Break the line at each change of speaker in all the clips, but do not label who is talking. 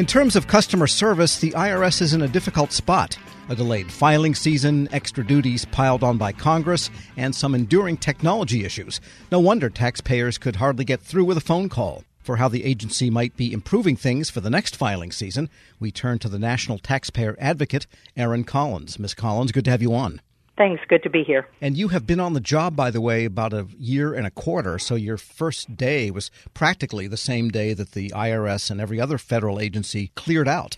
In terms of customer service, the IRS is in a difficult spot. A delayed filing season, extra duties piled on by Congress, and some enduring technology issues. No wonder taxpayers could hardly get through with a phone call. For how the agency might be improving things for the next filing season, we turn to the National Taxpayer Advocate, Erin Collins. Ms. Collins, good to have you on.
Thanks. Good to be here.
And you have been on the job, by the way, about a year and a quarter. So your first day was practically the same day that the IRS and every other federal agency cleared out.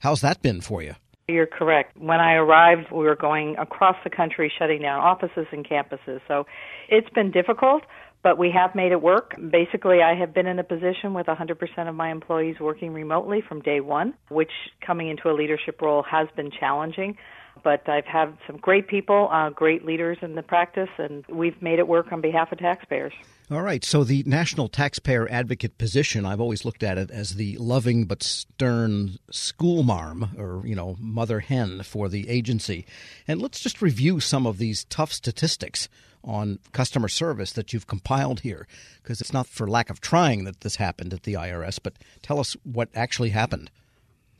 How's that been for you?
You're correct. When I arrived, we were going across the country shutting down offices and campuses. So it's been difficult, but we have made it work. Basically, I have been in a position with 100% of my employees working remotely from day one, which coming into a leadership role has been challenging but I've had some great people, uh, great leaders in the practice, and we've made it work on behalf of taxpayers.
All right. So the national taxpayer advocate position, I've always looked at it as the loving but stern schoolmarm or, you know, mother hen for the agency. And let's just review some of these tough statistics on customer service that you've compiled here because it's not for lack of trying that this happened at the IRS, but tell us what actually happened.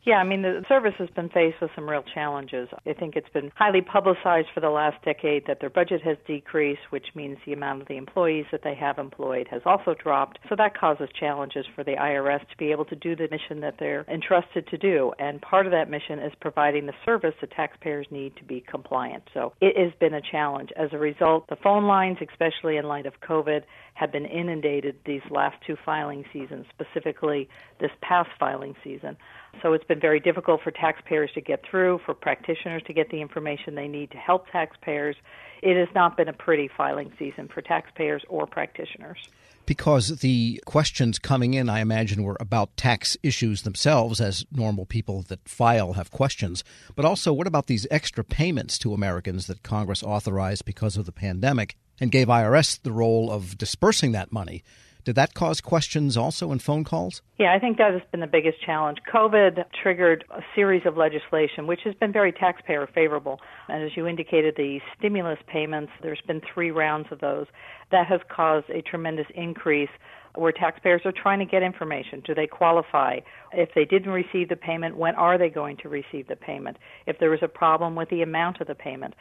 Yeah, I mean, the service has been faced with some real challenges. I think it's been highly publicized for the last decade that their budget has decreased, which means the amount of the employees that they have employed has also dropped. So that causes challenges for the IRS to be able to do the mission that they're entrusted to do. And part of that mission is providing the service that taxpayers need to be compliant. So it has been a challenge. As a result, the phone lines, especially in light of COVID, have been inundated these last two filing seasons, specifically this past filing season. So it's been very difficult for taxpayers to get through, for practitioners to get the information they need to help taxpayers. It has not been a pretty filing season for taxpayers or practitioners.
Because the questions coming in, I imagine, were about tax issues themselves, as normal people that file have questions. But also, what about these extra payments to Americans that Congress authorized because of the pandemic and gave IRS the role of dispersing that money? Did that cause questions also in phone calls?
Yeah, I think that has been the biggest challenge. COVID triggered a series of legislation which has been very taxpayer favorable. And as you indicated, the stimulus payments, there's been three rounds of those. That has caused a tremendous increase where taxpayers are trying to get information. Do they qualify? If they didn't receive the payment, when are they going to receive the payment? If there was a problem with the amount of the payment.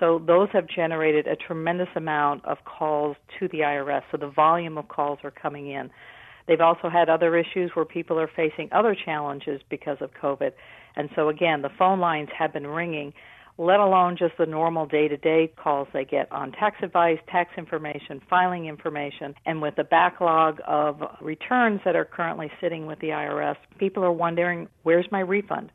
So those have generated a tremendous amount of calls to the IRS. So the volume of calls are coming in. They've also had other issues where people are facing other challenges because of COVID. And so again, the phone lines have been ringing let alone just the normal day to day calls they get on tax advice, tax information, filing information, and with the backlog of returns that are currently sitting with the IRS, people are wondering, where's my refund?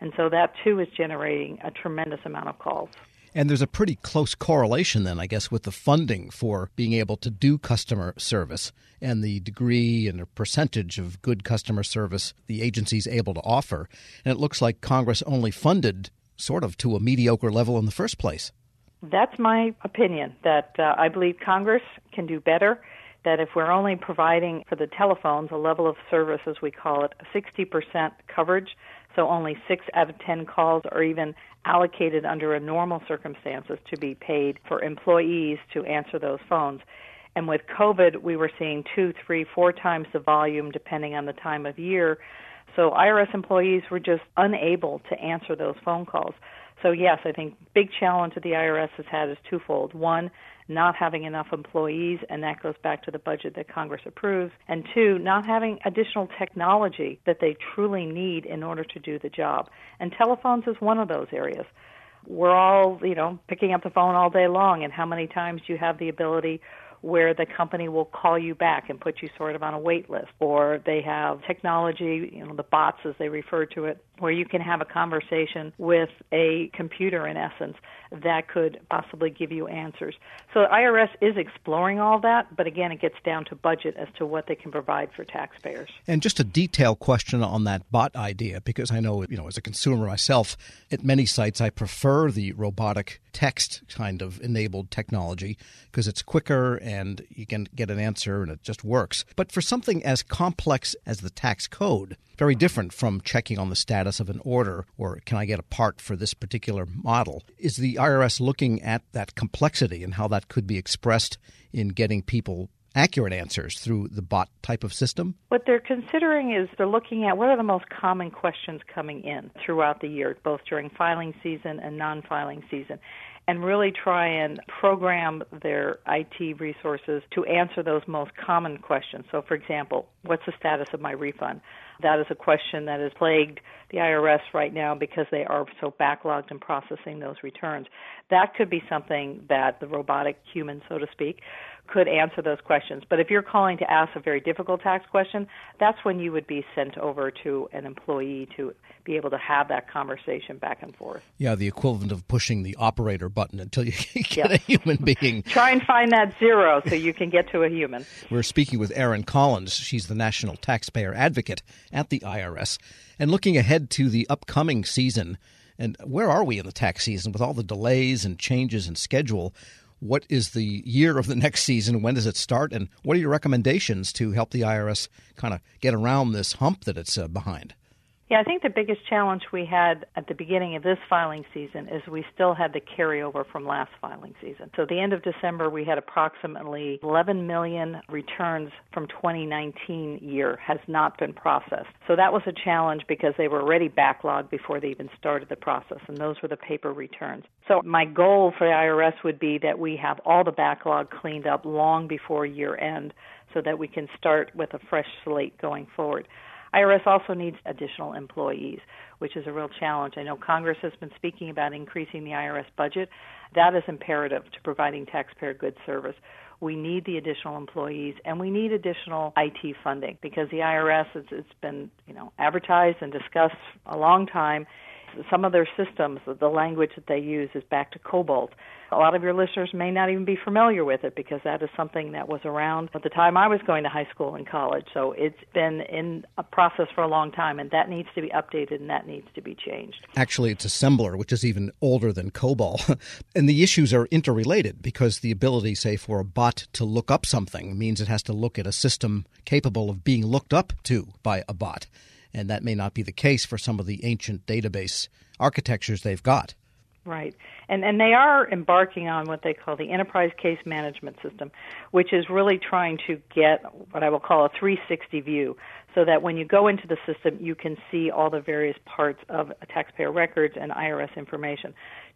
And so that too is generating a tremendous amount of calls.
And there's a pretty close correlation then, I guess, with the funding for being able to do customer service and the degree and the percentage of good customer service the agency's able to offer. And it looks like Congress only funded sort of to a mediocre level in the first place.
That's my opinion, that uh, I believe Congress can do better. That if we're only providing for the telephones a level of service, as we call it, 60% coverage, so only six out of 10 calls are even allocated under a normal circumstances to be paid for employees to answer those phones. And with COVID, we were seeing two, three, four times the volume depending on the time of year. So IRS employees were just unable to answer those phone calls. So yes, I think big challenge that the IRS has had is twofold. One, not having enough employees, and that goes back to the budget that Congress approves. And two, not having additional technology that they truly need in order to do the job. And telephones is one of those areas. We're all, you know, picking up the phone all day long, and how many times do you have the ability where the company will call you back and put you sort of on a wait list or they have technology you know the bots as they refer to it where you can have a conversation with a computer in essence that could possibly give you answers. So IRS is exploring all that, but again, it gets down to budget as to what they can provide for taxpayers.
And just a detailed question on that bot idea, because I know, you know, as a consumer myself, at many sites I prefer the robotic text kind of enabled technology because it's quicker and you can get an answer and it just works. But for something as complex as the tax code, very different from checking on the status of an order or can I get a part for this particular model. Is the IRS looking at that complexity and how that could be expressed in getting people accurate answers through the bot type of system?
What they're considering is they're looking at what are the most common questions coming in throughout the year, both during filing season and non filing season and really try and program their IT resources to answer those most common questions. So, for example, what's the status of my refund? That is a question that has plagued the IRS right now because they are so backlogged in processing those returns. That could be something that the robotic human, so to speak, could answer those questions. But if you're calling to ask a very difficult tax question, that's when you would be sent over to an employee to be able to have that conversation back and forth.
Yeah, the equivalent of pushing the operator button until you get a human being.
Try and find that zero so you can get to a human.
We're speaking with Erin Collins. She's the National Taxpayer Advocate at the IRS. And looking ahead to the upcoming season, and where are we in the tax season with all the delays and changes in schedule? What is the year of the next season? When does it start? And what are your recommendations to help the IRS kind of get around this hump that it's uh, behind?
Yeah, I think the biggest challenge we had at the beginning of this filing season is we still had the carryover from last filing season. So, the end of December, we had approximately 11 million returns from 2019 year has not been processed. So, that was a challenge because they were already backlogged before they even started the process, and those were the paper returns. So, my goal for the IRS would be that we have all the backlog cleaned up long before year end so that we can start with a fresh slate going forward. IRS also needs additional employees, which is a real challenge. I know Congress has been speaking about increasing the IRS budget. That is imperative to providing taxpayer good service. We need the additional employees and we need additional IT funding because the IRS it's, it's been, you know, advertised and discussed a long time some of their systems, the language that they use is back to COBOL. A lot of your listeners may not even be familiar with it because that is something that was around at the time I was going to high school and college. So it's been in a process for a long time, and that needs to be updated and that needs to be changed.
Actually, it's assembler, which is even older than COBOL. and the issues are interrelated because the ability, say, for a bot to look up something means it has to look at a system capable of being looked up to by a bot and that may not be the case for some of the ancient database architectures they've got.
Right. And and they are embarking on what they call the enterprise case management system, which is really trying to get what I will call a 360 view so that when you go into the system you can see all the various parts of taxpayer records and IRS information.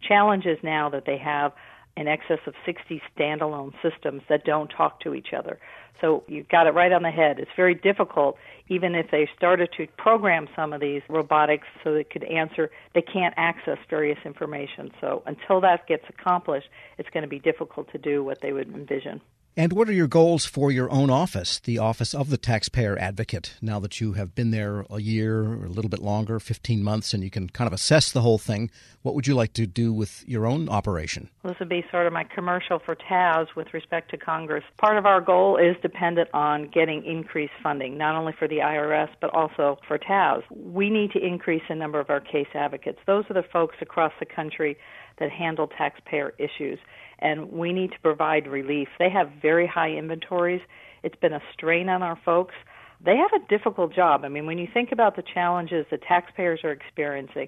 Challenge is now that they have in excess of 60 standalone systems that don't talk to each other. So you've got it right on the head. It's very difficult, even if they started to program some of these robotics so they could answer, they can't access various information. So until that gets accomplished, it's going to be difficult to do what they would envision.
And what are your goals for your own office, the Office of the Taxpayer Advocate, now that you have been there a year or a little bit longer, 15 months, and you can kind of assess the whole thing? What would you like to do with your own operation?
Well, this would be sort of my commercial for TAS with respect to Congress. Part of our goal is dependent on getting increased funding, not only for the IRS, but also for TAS. We need to increase the number of our case advocates. Those are the folks across the country that handle taxpayer issues and we need to provide relief. They have very high inventories. It's been a strain on our folks. They have a difficult job. I mean, when you think about the challenges the taxpayers are experiencing,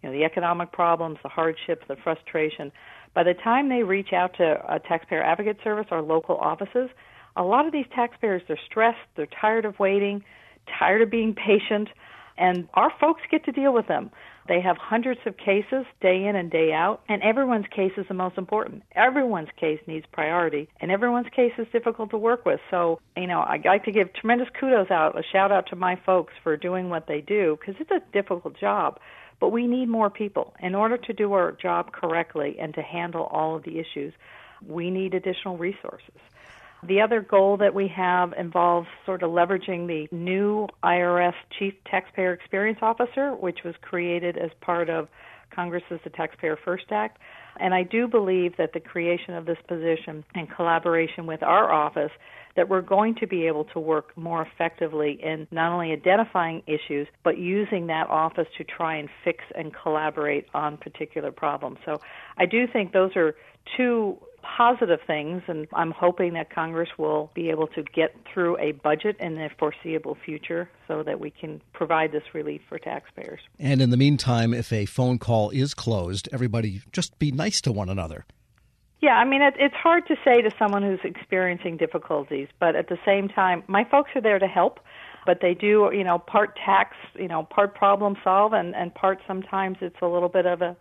you know, the economic problems, the hardships, the frustration, by the time they reach out to a taxpayer advocate service or local offices, a lot of these taxpayers they're stressed, they're tired of waiting, tired of being patient, and our folks get to deal with them. They have hundreds of cases day in and day out, and everyone's case is the most important. Everyone's case needs priority, and everyone's case is difficult to work with. So, you know, I'd like to give tremendous kudos out, a shout out to my folks for doing what they do, because it's a difficult job. But we need more people. In order to do our job correctly and to handle all of the issues, we need additional resources. The other goal that we have involves sort of leveraging the new IRS Chief Taxpayer Experience Officer, which was created as part of Congress's The Taxpayer First Act. And I do believe that the creation of this position in collaboration with our office that we're going to be able to work more effectively in not only identifying issues but using that office to try and fix and collaborate on particular problems. So I do think those are two positive things, and I'm hoping that Congress will be able to get through a budget in the foreseeable future so that we can provide this relief for taxpayers.
And in the meantime, if a phone call is closed, everybody just be nice to one another.
Yeah, I mean, it, it's hard to say to someone who's experiencing difficulties, but at the same time, my folks are there to help, but they do, you know, part tax, you know, part problem solve, and and part sometimes it's a little bit of a,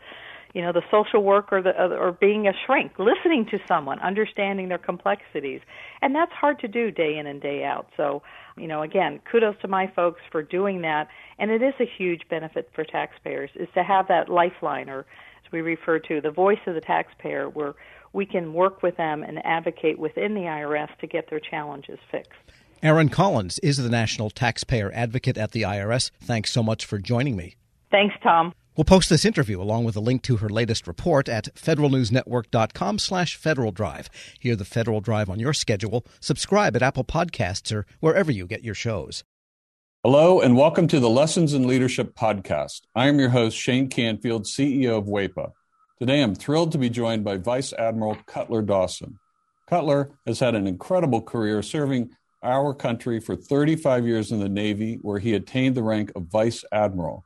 you know, the social work or the uh, or being a shrink, listening to someone, understanding their complexities, and that's hard to do day in and day out. So, you know, again, kudos to my folks for doing that, and it is a huge benefit for taxpayers is to have that lifeline or as we refer to the voice of the taxpayer where we can work with them and advocate within the IRS to get their challenges fixed.
Erin Collins is the National Taxpayer Advocate at the IRS. Thanks so much for joining me.
Thanks, Tom.
We'll post this interview along with a link to her latest report at federalnewsnetwork.com slash Federal Drive. Hear the Federal Drive on your schedule. Subscribe at Apple Podcasts or wherever you get your shows.
Hello, and welcome to the Lessons in Leadership podcast. I am your host, Shane Canfield, CEO of WEPA. Today, I'm thrilled to be joined by Vice Admiral Cutler Dawson. Cutler has had an incredible career serving our country for 35 years in the Navy, where he attained the rank of Vice Admiral.